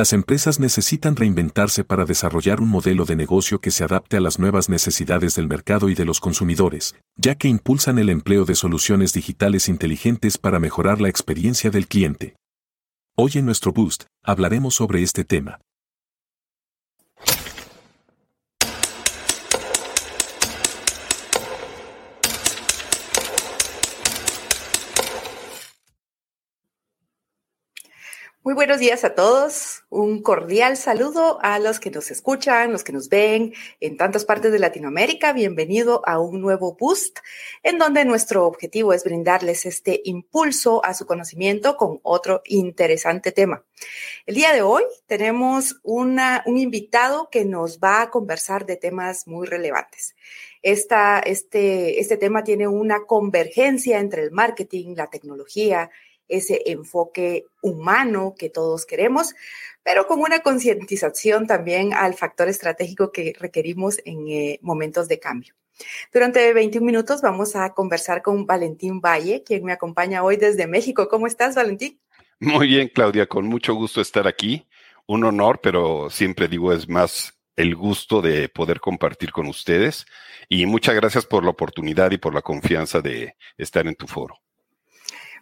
Las empresas necesitan reinventarse para desarrollar un modelo de negocio que se adapte a las nuevas necesidades del mercado y de los consumidores, ya que impulsan el empleo de soluciones digitales inteligentes para mejorar la experiencia del cliente. Hoy en nuestro Boost hablaremos sobre este tema. Muy buenos días a todos. Un cordial saludo a los que nos escuchan, los que nos ven en tantas partes de Latinoamérica. Bienvenido a un nuevo Boost, en donde nuestro objetivo es brindarles este impulso a su conocimiento con otro interesante tema. El día de hoy tenemos un invitado que nos va a conversar de temas muy relevantes. Este, este tema tiene una convergencia entre el marketing, la tecnología, ese enfoque humano que todos queremos, pero con una concientización también al factor estratégico que requerimos en eh, momentos de cambio. Durante 21 minutos vamos a conversar con Valentín Valle, quien me acompaña hoy desde México. ¿Cómo estás, Valentín? Muy bien, Claudia, con mucho gusto estar aquí. Un honor, pero siempre digo es más el gusto de poder compartir con ustedes. Y muchas gracias por la oportunidad y por la confianza de estar en tu foro.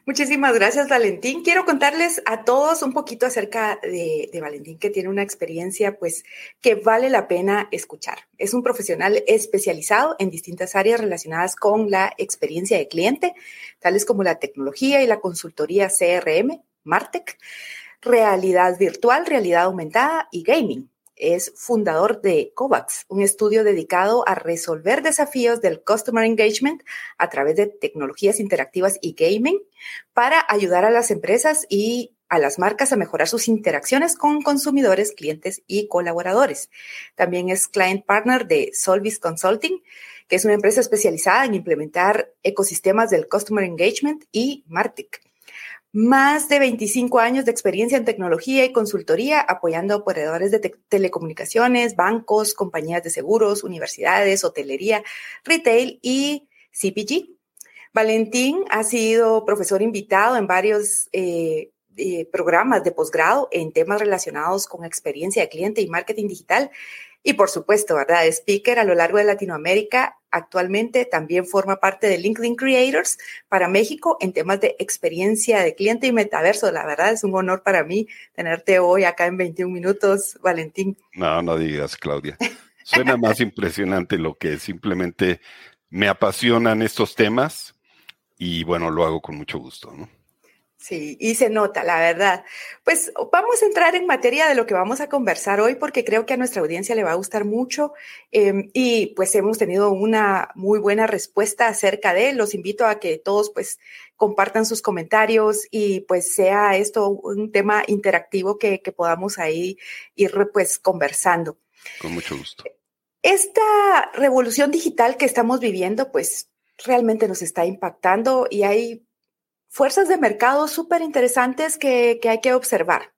Muchísimas gracias, Valentín. Quiero contarles a todos un poquito acerca de, Valentín, que tiene una experiencia, pues, que vale la pena escuchar. Es un profesional especializado en distintas áreas relacionadas con la experiencia de cliente, tales como la tecnología y la consultoría CRM, Martech, realidad virtual, realidad aumentada y gaming es fundador de COVAX, un estudio dedicado a resolver desafíos del Customer Engagement a través de tecnologías interactivas y gaming para ayudar a las empresas y a las marcas a mejorar sus interacciones con consumidores, clientes y colaboradores. También es client partner de Solvis Consulting, que es una empresa especializada en implementar ecosistemas del Customer Engagement y Martic más de 25 años de experiencia en tecnología y consultoría apoyando a operadores de telecomunicaciones, bancos, compañías de seguros, universidades, hotelería, retail y CPG. Valentín ha sido profesor invitado en varios eh, eh, programas de posgrado en temas relacionados con experiencia de cliente y marketing digital y por supuesto, ¿verdad? Speaker a lo largo de Latinoamérica. Actualmente también forma parte de LinkedIn Creators para México en temas de experiencia de cliente y metaverso. La verdad es un honor para mí tenerte hoy acá en 21 minutos, Valentín. No, no digas, Claudia. Suena más impresionante lo que simplemente me apasionan estos temas y bueno, lo hago con mucho gusto, ¿no? Sí, y se nota, la verdad. Pues vamos a entrar en materia de lo que vamos a conversar hoy porque creo que a nuestra audiencia le va a gustar mucho em, y pues hemos tenido una muy buena respuesta acerca de. Los invito a que todos pues compartan sus comentarios y pues sea esto un tema interactivo que, que podamos ahí ir pues conversando. Con mucho gusto. Esta revolución digital que estamos viviendo pues realmente nos está impactando y hay fuerzas de mercado súper interesantes que, hay que observar.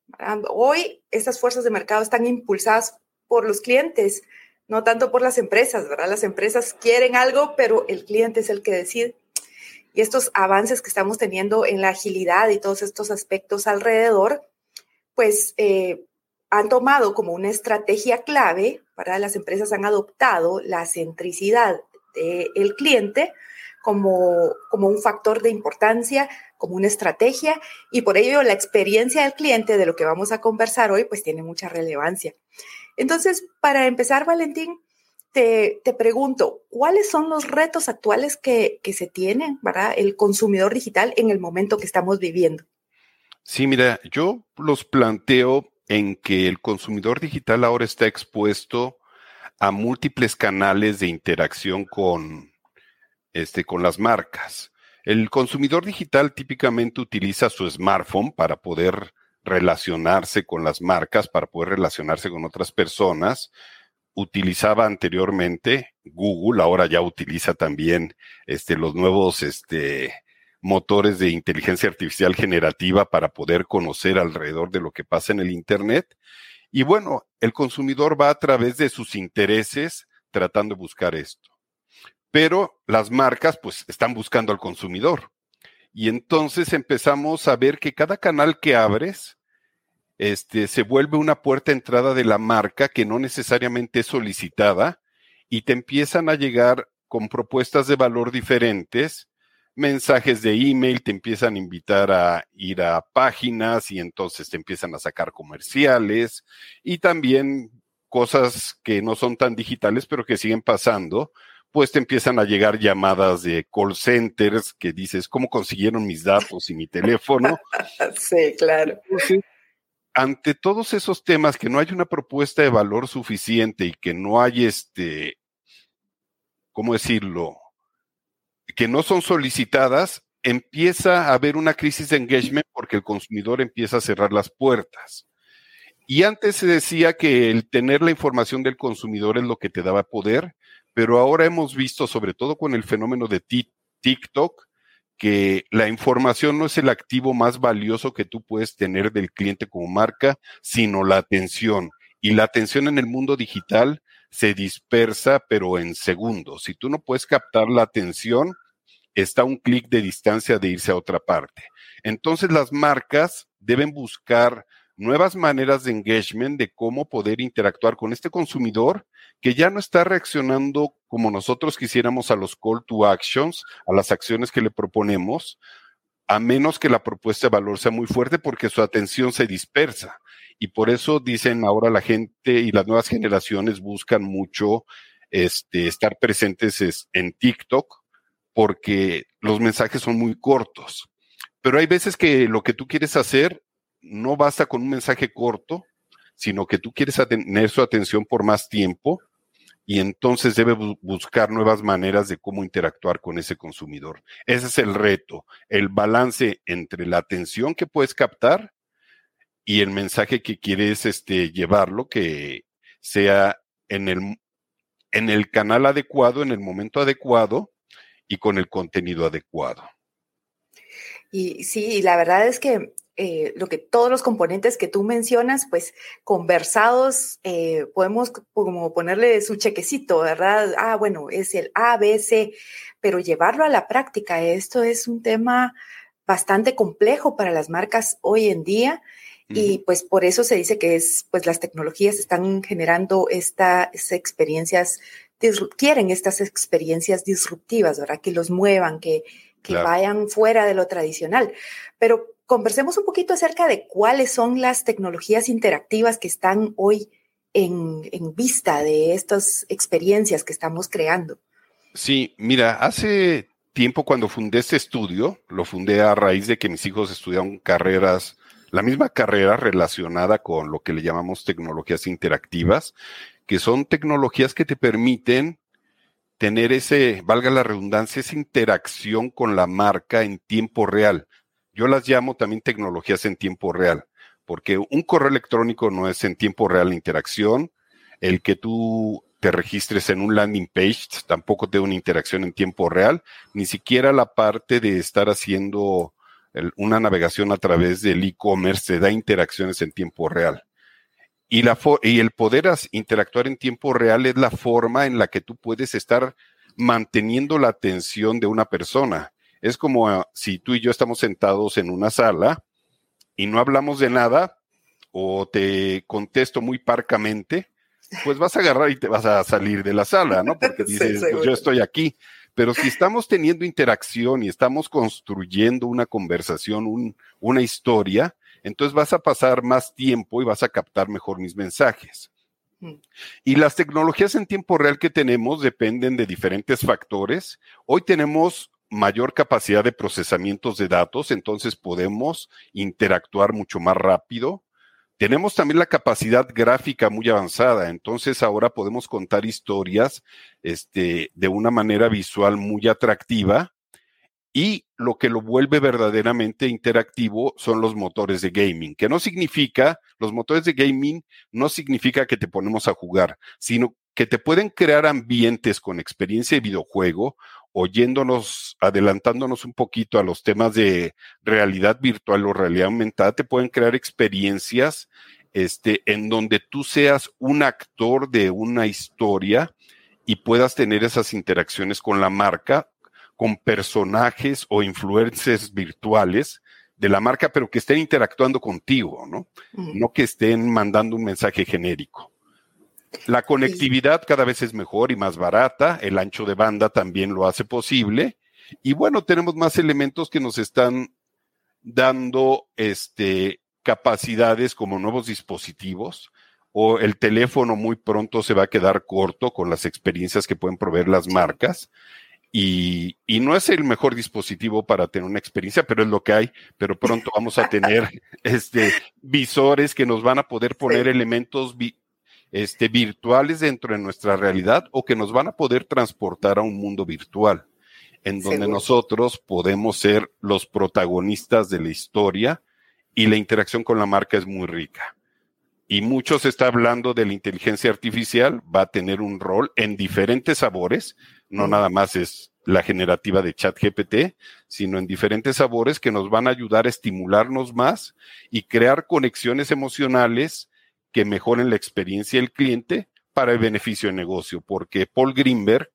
Hoy estas fuerzas de mercado están impulsadas por los clientes, no tanto por las empresas, ¿verdad? Las empresas quieren algo, pero el cliente es el que decide. Y estos avances que estamos teniendo en la agilidad y todos estos aspectos alrededor, pues eh, han tomado como una estrategia clave para las empresas, han adoptado la centricidad del cliente como, como un factor de importancia, como una estrategia y por ello la experiencia del cliente de lo que vamos a conversar hoy pues tiene mucha relevancia. Entonces, para empezar, Valentín, te, te pregunto, ¿cuáles son los retos actuales que, que se tienen para el consumidor digital en el momento que estamos viviendo? Sí, mira, yo los planteo en que el consumidor digital ahora está expuesto a múltiples canales de interacción con, este, con las marcas. El consumidor digital típicamente utiliza su smartphone para poder relacionarse con las marcas, para poder relacionarse con otras personas. Utilizaba anteriormente Google, ahora ya utiliza también este, los nuevos este, motores de inteligencia artificial generativa para poder conocer alrededor de lo que pasa en el Internet. Y bueno, el consumidor va a través de sus intereses tratando de buscar esto pero las marcas pues están buscando al consumidor. Y entonces empezamos a ver que cada canal que abres este, se vuelve una puerta de entrada de la marca que no necesariamente es solicitada y te empiezan a llegar con propuestas de valor diferentes, mensajes de email, te empiezan a invitar a ir a páginas y entonces te empiezan a sacar comerciales y también cosas que no son tan digitales pero que siguen pasando, pues te empiezan a llegar llamadas de call centers que dices, ¿cómo consiguieron mis datos y mi teléfono? sí, claro. ante todos esos temas que no hay una propuesta de valor suficiente y que no hay este, ¿cómo decirlo? Que no son solicitadas, empieza a haber una crisis de engagement porque el consumidor empieza a cerrar las puertas. Y antes se decía que el tener la información del consumidor es lo que te daba poder, pero ahora hemos visto, sobre todo con el fenómeno de TikTok, que la información no es el activo más valioso que tú puedes tener del cliente como marca, sino la atención. Y la atención en el mundo digital se dispersa, pero en segundos. Si tú no puedes captar la atención, está un clic de distancia de irse a otra parte. Entonces las marcas deben buscar nuevas maneras de engagement, de cómo poder interactuar con este consumidor que ya no está reaccionando como nosotros quisiéramos a los call to actions, a las acciones que le proponemos, a menos que la propuesta de valor sea muy fuerte porque su atención se dispersa. Y por eso dicen ahora la gente y las nuevas generaciones buscan mucho este, estar presentes en TikTok porque los mensajes son muy cortos. Pero hay veces que lo que tú quieres hacer no basta con un mensaje corto, sino que tú quieres tener su atención por más tiempo y entonces debe buscar nuevas maneras de cómo interactuar con ese consumidor. Ese es el reto, el balance entre la atención que puedes captar y el mensaje que quieres este, llevarlo, que sea en el, en el canal adecuado, en el momento adecuado y con el contenido adecuado. Y sí, la verdad es que eh, lo que todos los componentes que tú mencionas, pues conversados, eh, podemos como ponerle su chequecito, ¿verdad? Ah, bueno, es el A, B, C, pero llevarlo a la práctica, esto es un tema bastante complejo para las marcas hoy en día. Y pues por eso se dice que es, pues las tecnologías están generando estas experiencias, quieren estas experiencias disruptivas, ¿verdad? Que los muevan, que, que vayan fuera de lo tradicional. Pero conversemos un poquito acerca de cuáles son las tecnologías interactivas que están hoy en, vista de estas experiencias que estamos creando. Sí, mira, hace tiempo cuando fundé este estudio, lo fundé a raíz de que mis hijos estudiaron carreras, la misma carrera relacionada con lo que le llamamos tecnologías interactivas, que son tecnologías que te permiten tener ese, valga la redundancia, esa interacción con la marca en tiempo real. Yo las llamo también tecnologías en tiempo real, porque un correo electrónico no es en tiempo real la interacción, el que tú te registres en un landing page tampoco te da una interacción en tiempo real, ni siquiera la parte de estar haciendo una navegación a través del e-commerce te da interacciones en tiempo real. Y, la y el poder interactuar en tiempo real es la forma en la que tú puedes estar manteniendo la atención de una persona. Es como ah, si tú y yo estamos sentados en una sala y no hablamos de nada o te contesto muy parcamente, pues vas a agarrar y te vas a salir de la sala, ¿no? Porque dices, pues yo estoy aquí. Pero si estamos teniendo interacción y estamos construyendo una conversación, una historia, entonces vas a pasar más tiempo y vas a captar mejor mis mensajes. Mm. Y las tecnologías en tiempo real que tenemos dependen de diferentes factores. Hoy tenemos mayor capacidad de procesamientos de datos, entonces podemos interactuar mucho más rápido. Tenemos también la capacidad gráfica muy avanzada, entonces ahora podemos contar historias este, de una manera visual muy atractiva y lo que lo vuelve verdaderamente interactivo son los motores de gaming, que no significa, los motores de gaming no significa que te ponemos a jugar, sino que te pueden crear ambientes con experiencia de videojuego oyéndonos, adelantándonos un poquito a los temas de realidad virtual o realidad aumentada, te pueden crear experiencias este, en donde tú seas un actor de una historia y puedas tener esas interacciones con la marca, con personajes o influencers virtuales de la marca, pero que estén interactuando contigo, ¿no? No que estén mandando un mensaje genérico. La conectividad cada vez es mejor y más barata, el ancho de banda también lo hace posible. Y bueno, tenemos más elementos que nos están dando este, capacidades como nuevos dispositivos o el teléfono muy pronto se va a quedar corto con las experiencias que pueden proveer las marcas. Y, y, no es el mejor dispositivo para tener una experiencia, pero es lo que hay. Pero pronto vamos a tener este, visores que nos van a poder poner elementos este, virtuales dentro de nuestra realidad o que nos van a poder transportar a un mundo virtual, en donde nosotros podemos ser los protagonistas de la historia y la interacción con la marca es muy rica. Y mucho se está hablando de la inteligencia artificial, va a tener un rol en diferentes sabores, no nada más es la generativa de ChatGPT, sino en diferentes sabores que nos van a ayudar a estimularnos más y crear conexiones emocionales que mejoren la experiencia del cliente para el beneficio del negocio, porque Paul Greenberg,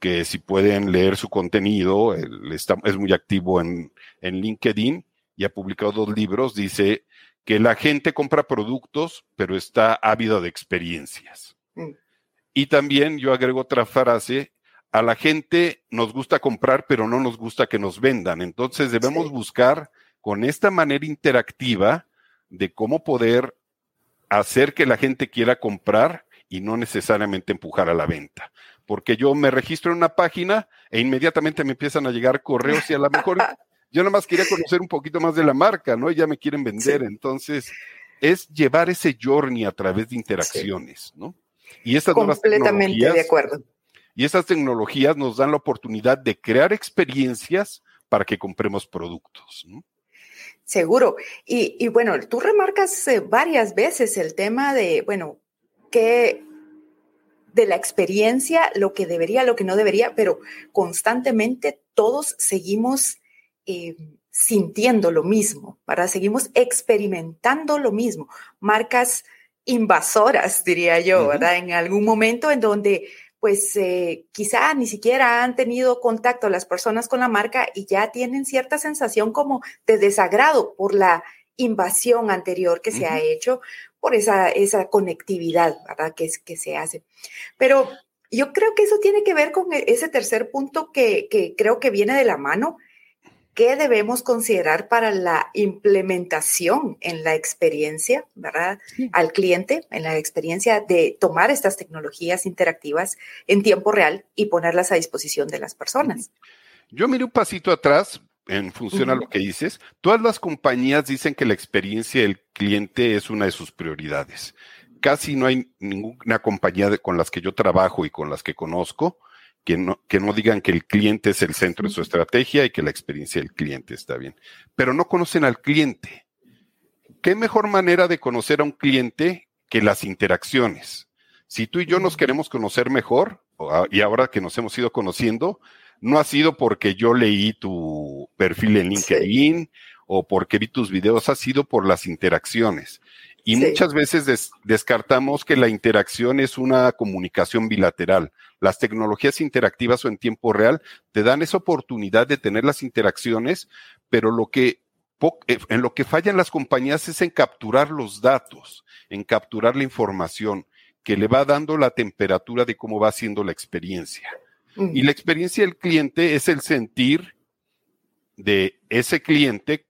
que si pueden leer su contenido, él está, es muy activo en, en LinkedIn y ha publicado dos libros, dice que la gente compra productos, pero está ávida de experiencias. Mm. Y también yo agrego otra frase, a la gente nos gusta comprar, pero no nos gusta que nos vendan. Entonces debemos buscar con esta manera interactiva de cómo poder hacer que la gente quiera comprar y no necesariamente empujar a la venta. Porque yo me registro en una página e inmediatamente me empiezan a llegar correos y a lo mejor yo nada más quería conocer un poquito más de la marca, ¿no? Y ya me quieren vender. Entonces, es llevar ese journey a través de interacciones, ¿no? Y estas Completamente de acuerdo. Y estas tecnologías nos dan la oportunidad de crear experiencias para que compremos productos, ¿no? Seguro. Y, bueno, tú remarcas eh, varias veces el tema de, bueno, que de la experiencia, lo que debería, lo que no debería, pero constantemente todos seguimos eh, sintiendo lo mismo, ¿verdad? Seguimos experimentando lo mismo. Marcas invasoras, diría yo, ¿verdad? En algún momento en donde pues eh, quizá ni siquiera han tenido contacto las personas con la marca y ya tienen cierta sensación como de desagrado por la invasión anterior que se ha hecho, por esa, esa conectividad, ¿verdad? Que, que se hace. Pero yo creo que eso tiene que ver con e, ese tercer punto que, que creo que viene de la mano, ¿Qué debemos considerar para la implementación en la experiencia, ¿verdad? Al cliente, en la experiencia de tomar estas tecnologías interactivas en tiempo real y ponerlas a disposición de las personas. Yo miré un pasito atrás en función a lo que dices. Todas las compañías dicen que la experiencia del cliente es una de sus prioridades. Casi no hay ninguna compañía con las que yo trabajo y con las que conozco que no, que no digan que el cliente es el centro de su estrategia y que la experiencia del cliente está bien. Pero no conocen al cliente. ¿Qué mejor manera de conocer a un cliente que las interacciones? Si tú y yo nos queremos conocer mejor, y ahora que nos hemos ido conociendo, no ha sido porque yo leí tu perfil en LinkedIn o porque vi tus videos, ha sido por las interacciones. Y muchas veces descartamos que la interacción es una comunicación bilateral. Las tecnologías interactivas o en tiempo real te dan esa oportunidad de tener las interacciones, pero lo que eh, en lo que fallan las compañías es en capturar los datos, en capturar la información que le va dando la temperatura de cómo va siendo la experiencia. Y la experiencia del cliente es el sentir de ese cliente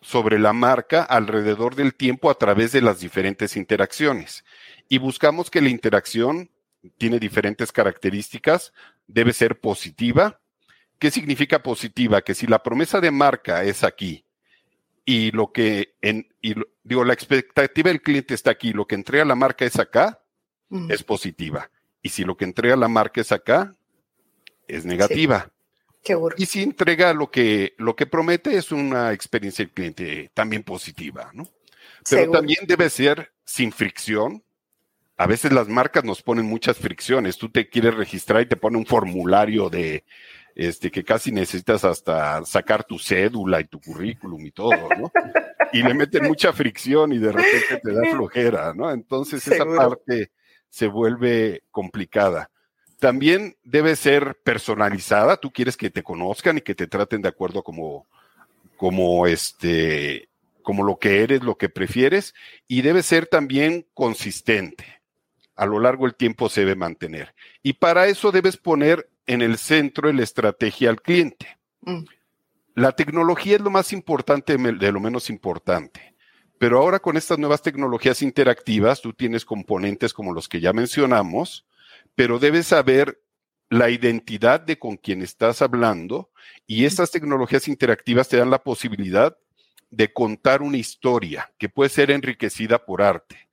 sobre la marca alrededor del tiempo a través de las diferentes interacciones. Y buscamos que la interacción tiene diferentes características, debe ser positiva. ¿Qué significa positiva? Que si la promesa de marca es aquí y lo que, en, y digo, la expectativa del cliente está aquí, lo que entrega la marca es acá, es positiva. Y si lo que entrega la marca es acá, es negativa. Y si entrega lo que, lo que promete, es una experiencia del cliente también positiva, ¿no? Pero también debe ser sin fricción. A veces las marcas nos ponen muchas fricciones. Tú te quieres registrar y te pone un formulario de este que casi necesitas hasta sacar tu cédula y tu currículum y todo, ¿no? y le meten mucha fricción y de repente te da flojera, ¿no? Entonces esa parte se vuelve complicada también debe ser personalizada. Tú quieres que te conozcan y que te traten de acuerdo como, como este, como lo que eres, lo que prefieres, y debe ser también consistente. A lo largo del tiempo se debe mantener. Y para eso debes poner en el centro la estrategia al cliente. Mm. La tecnología es lo más importante de lo menos importante. Pero ahora con estas nuevas tecnologías interactivas, tú tienes componentes como los que ya mencionamos, pero debes saber la identidad de con quien estás hablando y estas tecnologías interactivas te dan la posibilidad de contar una historia que puede ser enriquecida por arte.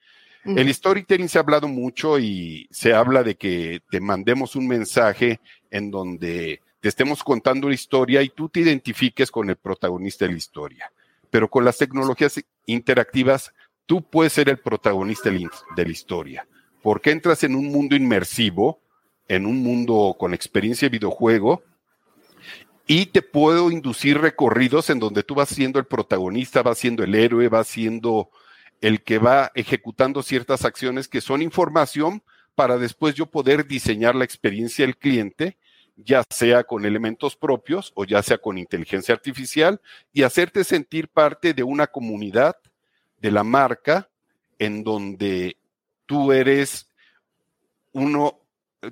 El storytelling se ha hablado mucho y se habla de que te mandemos un mensaje en donde te estemos contando una historia y tú te identifiques con el protagonista de la historia. Pero con las tecnologías interactivas, tú puedes ser el protagonista de la historia, porque entras en un mundo inmersivo, en un mundo con experiencia de videojuego, y te puedo inducir recorridos en donde tú vas siendo el protagonista, vas siendo el héroe, vas siendo el que va ejecutando ciertas acciones que son información para después yo poder diseñar la experiencia del cliente, ya sea con elementos propios o ya sea con inteligencia artificial, y hacerte sentir parte de una comunidad de la marca en donde tú eres uno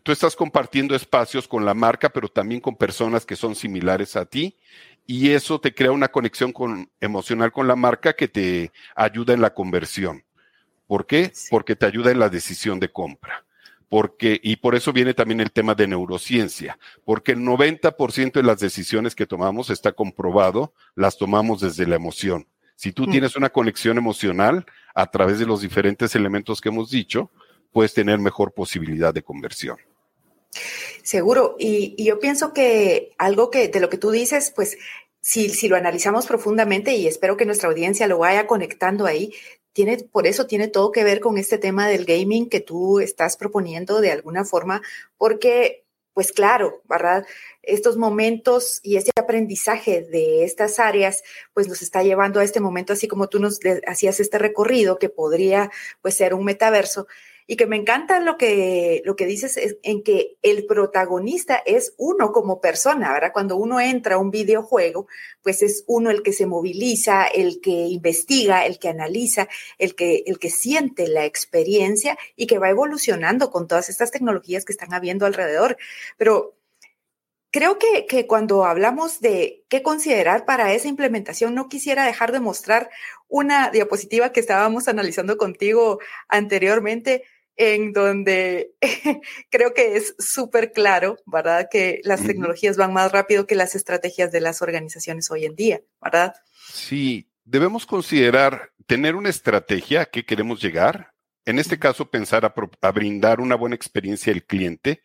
tú estás compartiendo espacios con la marca, pero también con personas que son similares a ti. Y eso te crea una conexión con, emocional con la marca que te ayuda en la conversión. ¿Por qué? Porque te ayuda en la decisión de compra. Porque, y por eso viene también el tema de neurociencia, porque el 90% de las decisiones que tomamos está comprobado, las tomamos desde la emoción. Si tú mm. tienes una conexión emocional a través de los diferentes elementos que hemos dicho, puedes tener mejor posibilidad de conversión. Seguro, y, yo pienso que algo que de lo que tú dices, pues si, si, lo analizamos profundamente y espero que nuestra audiencia lo vaya conectando ahí, tiene, por eso tiene todo que ver con este tema del gaming que tú estás proponiendo de alguna forma, porque, pues claro, ¿verdad? Estos momentos y este aprendizaje de estas áreas, pues nos está llevando a este momento, así como tú nos hacías este recorrido que podría, pues, ser un metaverso y que me encanta lo que, lo que dices es en que el protagonista es uno como persona, ¿verdad? Cuando uno entra a un videojuego, pues es uno el que se moviliza, el que investiga, el que analiza, el que, el que siente la experiencia y que va evolucionando con todas estas tecnologías que están habiendo alrededor. Pero Creo que, que, cuando hablamos de qué considerar para esa implementación, no quisiera dejar de mostrar una diapositiva que estábamos analizando contigo anteriormente, en donde creo que es súper claro, ¿verdad? Que las tecnologías van más rápido que las estrategias de las organizaciones hoy en día, ¿verdad? Sí, debemos considerar tener una estrategia a qué queremos llegar. En este caso, pensar a, brindar una buena experiencia al cliente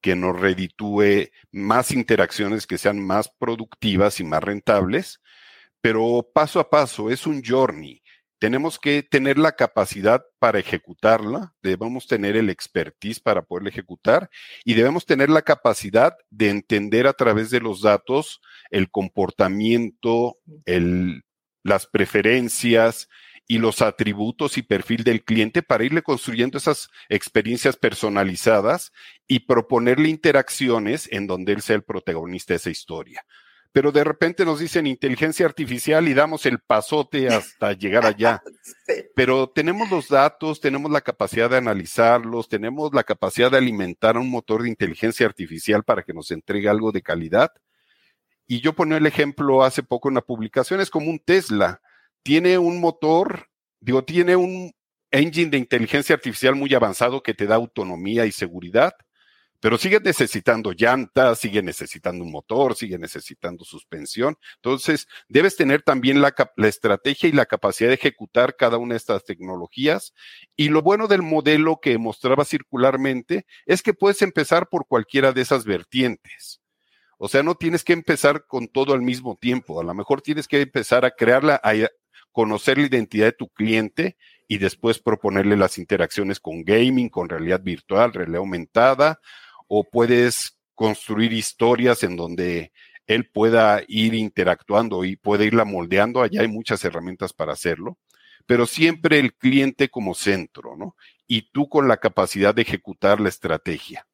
que nos reditúe más interacciones que sean más productivas y más rentables, pero paso a paso es un journey tenemos que tener la capacidad para ejecutarla, debemos tener el expertise para poderla ejecutar y debemos tener la capacidad de entender a través de los datos el comportamiento, las preferencias y los atributos y perfil del cliente para irle construyendo esas experiencias personalizadas y proponerle interacciones en donde él sea el protagonista de esa historia pero de repente nos dicen inteligencia artificial y damos el pasote hasta llegar allá. Pero tenemos los datos, tenemos la capacidad de analizarlos, tenemos la capacidad de alimentar un motor de inteligencia artificial para que nos entregue algo de calidad. Y yo ponía el ejemplo hace poco en la publicación, es como un Tesla. Tiene un motor, digo, tiene un engine de inteligencia artificial muy avanzado que te da autonomía y seguridad pero sigue necesitando llantas, sigue necesitando un motor, sigue necesitando suspensión. Entonces, debes tener también la, estrategia y la capacidad de ejecutar cada una de estas tecnologías. Y lo bueno del modelo que mostraba circularmente es que puedes empezar por cualquiera de esas vertientes. O sea, no tienes que empezar con todo al mismo tiempo. A lo mejor tienes que empezar a crearla, a conocer la identidad de tu cliente y después proponerle las interacciones con gaming, con realidad virtual, realidad aumentada o puedes construir historias en donde él pueda ir interactuando y puede irla moldeando. Allá hay muchas herramientas para hacerlo, pero siempre el cliente como centro, ¿no? Y tú con la capacidad de ejecutar la estrategia.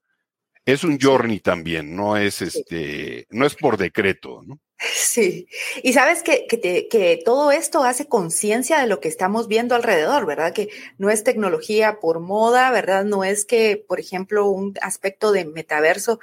Es un journey también, no es este, no es por decreto, ¿no? Sí, y sabes que, que, todo esto hace conciencia de lo que estamos viendo alrededor, ¿verdad? Que no es tecnología por moda, ¿verdad? No es que, por ejemplo, un aspecto de metaverso,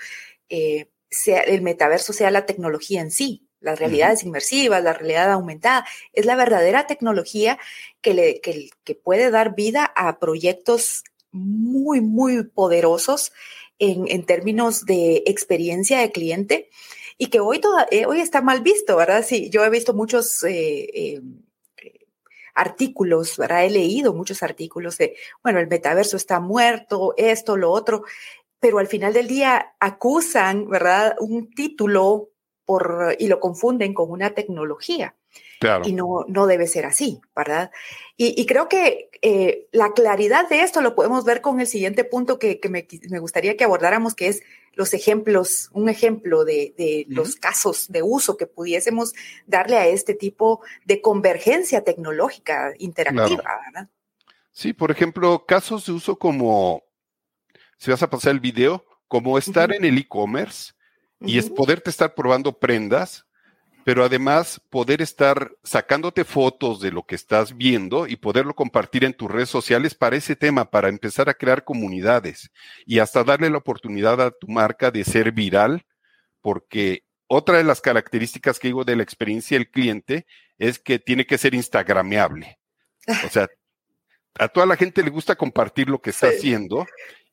eh, sea, el metaverso sea la tecnología en sí, las realidades inmersivas, la realidad aumentada, es la verdadera tecnología que, le, que, que puede dar vida a proyectos muy, muy poderosos en, en términos de experiencia de cliente y que hoy, toda, eh, hoy está mal visto, ¿verdad? Sí, yo he visto muchos eh, eh, artículos, ¿verdad? He leído muchos artículos de, bueno, el metaverso está muerto, esto, lo otro, pero al final del día acusan, ¿verdad? Un título por, y lo confunden con una tecnología. Y no, no debe ser así, ¿verdad? Y, creo que eh, la claridad de esto lo podemos ver con el siguiente punto que, me, gustaría que abordáramos, que es los ejemplos, un ejemplo de, los casos de uso que pudiésemos darle a este tipo de convergencia tecnológica interactiva, ¿verdad? Sí, por ejemplo, casos de uso como, si vas a pasar el video, como estar en el e-commerce y es poderte estar probando prendas pero además poder estar sacándote fotos de lo que estás viendo y poderlo compartir en tus redes sociales para ese tema, para empezar a crear comunidades y hasta darle la oportunidad a tu marca de ser viral, porque otra de las características que digo de la experiencia del cliente es que tiene que ser instagrameable. O sea, a toda la gente le gusta compartir lo que está haciendo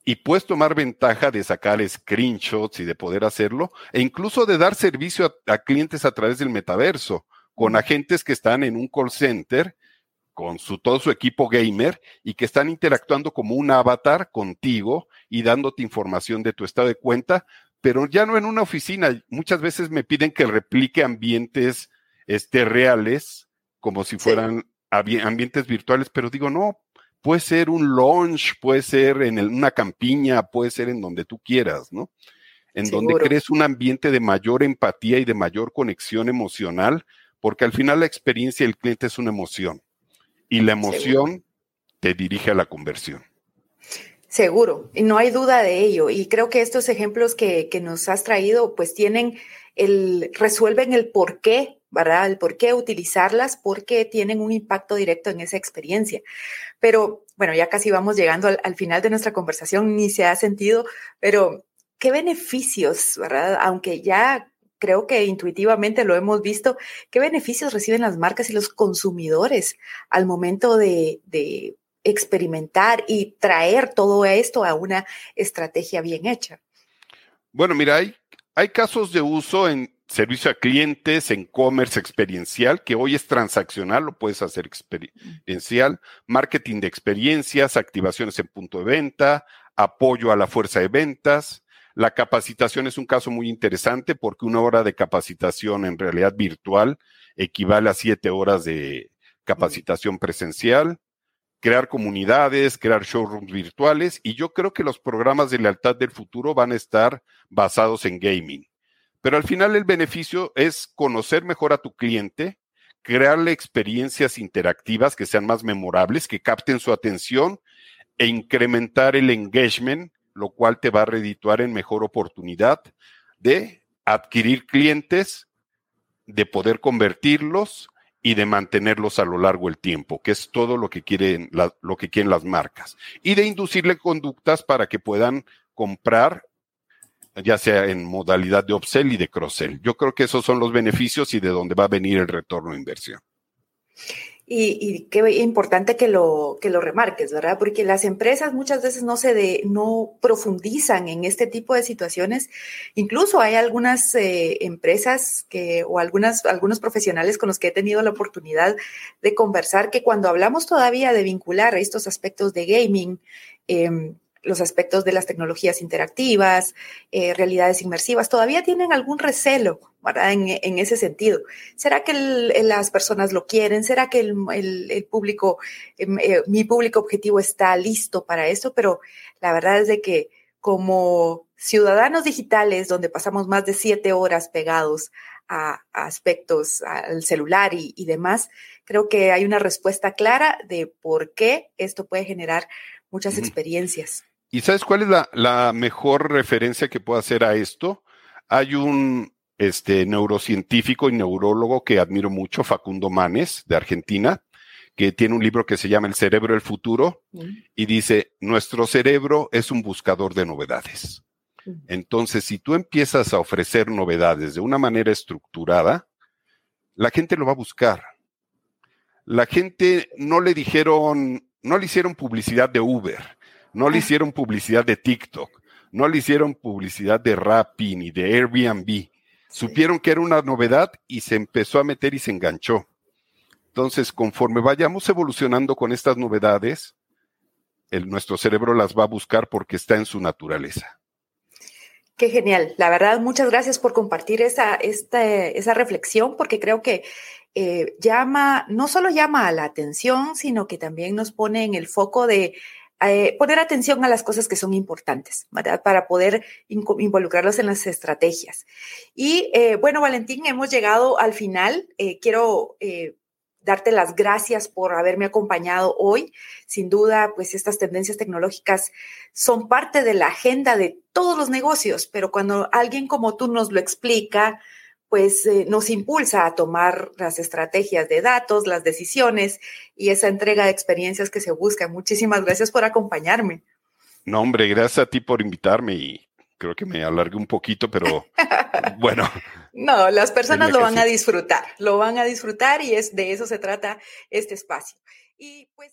y puedes tomar ventaja de sacar screenshots y de poder hacerlo, e incluso de dar servicio a, clientes a través del metaverso, con agentes que están en un call center, con su, todo su equipo gamer, y que están interactuando como un avatar contigo y dándote información de tu estado de cuenta, pero ya no en una oficina. Muchas veces me piden que replique ambientes este, reales, como si fueran ambientes virtuales, pero digo, no, puede ser un launch, puede ser en una campiña, puede ser en donde tú quieras, ¿no? En donde crees un ambiente de mayor empatía y de mayor conexión emocional, porque al final la experiencia del cliente es una emoción y la emoción te dirige a la conversión. Seguro, y no hay duda de ello. Y creo que estos ejemplos que, que nos has traído, pues tienen el, resuelven el por qué ¿verdad? El por qué utilizarlas, porque tienen un impacto directo en esa experiencia. Pero bueno, ya casi vamos llegando al, final de nuestra conversación, ni se ha sentido, pero ¿qué beneficios, verdad? Aunque ya creo que intuitivamente lo hemos visto, ¿qué beneficios reciben las marcas y los consumidores al momento de, experimentar y traer todo esto a una estrategia bien hecha? Bueno, mira, hay casos de uso en, servicio a clientes en commerce experiencial, que hoy es transaccional, lo puedes hacer experiencial, marketing de experiencias, activaciones en punto de venta, apoyo a la fuerza de ventas. La capacitación es un caso muy interesante porque una hora de capacitación en realidad virtual equivale a siete horas de capacitación presencial. Crear comunidades, crear showrooms virtuales y yo creo que los programas de lealtad del futuro van a estar basados en gaming pero al final el beneficio es conocer mejor a tu cliente, crearle experiencias interactivas que sean más memorables, que capten su atención e incrementar el engagement, lo cual te va a redituar en mejor oportunidad de adquirir clientes, de poder convertirlos y de mantenerlos a lo largo del tiempo, que es todo lo que quieren, lo que quieren las marcas. Y de inducirle conductas para que puedan comprar ya sea en modalidad de upsell y de cross-sell. Yo creo que esos son los beneficios y de dónde va a venir el retorno de inversión. Y, qué importante que lo, que lo remarques, ¿verdad? Porque las empresas muchas veces no se de, no profundizan en este tipo de situaciones. Incluso hay algunas eh, empresas que, o algunas, algunos profesionales con los que he tenido la oportunidad de conversar que cuando hablamos todavía de vincular estos aspectos de gaming, eh, los aspectos de las tecnologías interactivas, eh, realidades inmersivas, todavía tienen algún recelo ¿verdad? En, ese sentido. ¿Será que las personas lo quieren? ¿Será que el, público, em, eh, mi público objetivo está listo para eso? Pero la verdad es de que como ciudadanos digitales, donde pasamos más de siete horas pegados a, aspectos, al celular y, y demás, creo que hay una respuesta clara de por qué esto puede generar muchas experiencias. ¿Y sabes cuál es la, mejor referencia que puedo hacer a esto? Hay un este neurocientífico y neurólogo que admiro mucho, Facundo Manes, de Argentina, que tiene un libro que se llama El cerebro del futuro y dice, nuestro cerebro es un buscador de novedades. Entonces, si tú empiezas a ofrecer novedades de una manera estructurada, la gente lo va a buscar. La gente no le dijeron, no le hicieron publicidad de Uber, no le hicieron publicidad de TikTok, no le hicieron publicidad de Rappi ni de Airbnb. Supieron que era una novedad y se empezó a meter y se enganchó. Entonces, conforme vayamos evolucionando con estas novedades, el, nuestro cerebro las va a buscar porque está en su naturaleza. Qué genial. La verdad, muchas gracias por compartir esa, esa reflexión, porque creo que eh, llama, no solo llama a la atención, sino que también nos pone en el foco de eh, poner atención a las cosas que son importantes. Para poder involucrarlos en las estrategias. Y eh, bueno, Valentín, hemos llegado al final. quiero darte las gracias por haberme acompañado hoy. Sin duda, pues estas tendencias tecnológicas son parte de la agenda de todos los negocios, pero cuando alguien como tú nos lo explica, pues eh, nos impulsa a tomar las estrategias de datos, las decisiones y esa entrega de experiencias que se busca. Muchísimas gracias por acompañarme. No, hombre, gracias a ti por invitarme y creo que me alargué un poquito, pero bueno. No, las personas lo van a disfrutar, lo van a disfrutar y es de eso se trata este espacio. Y pues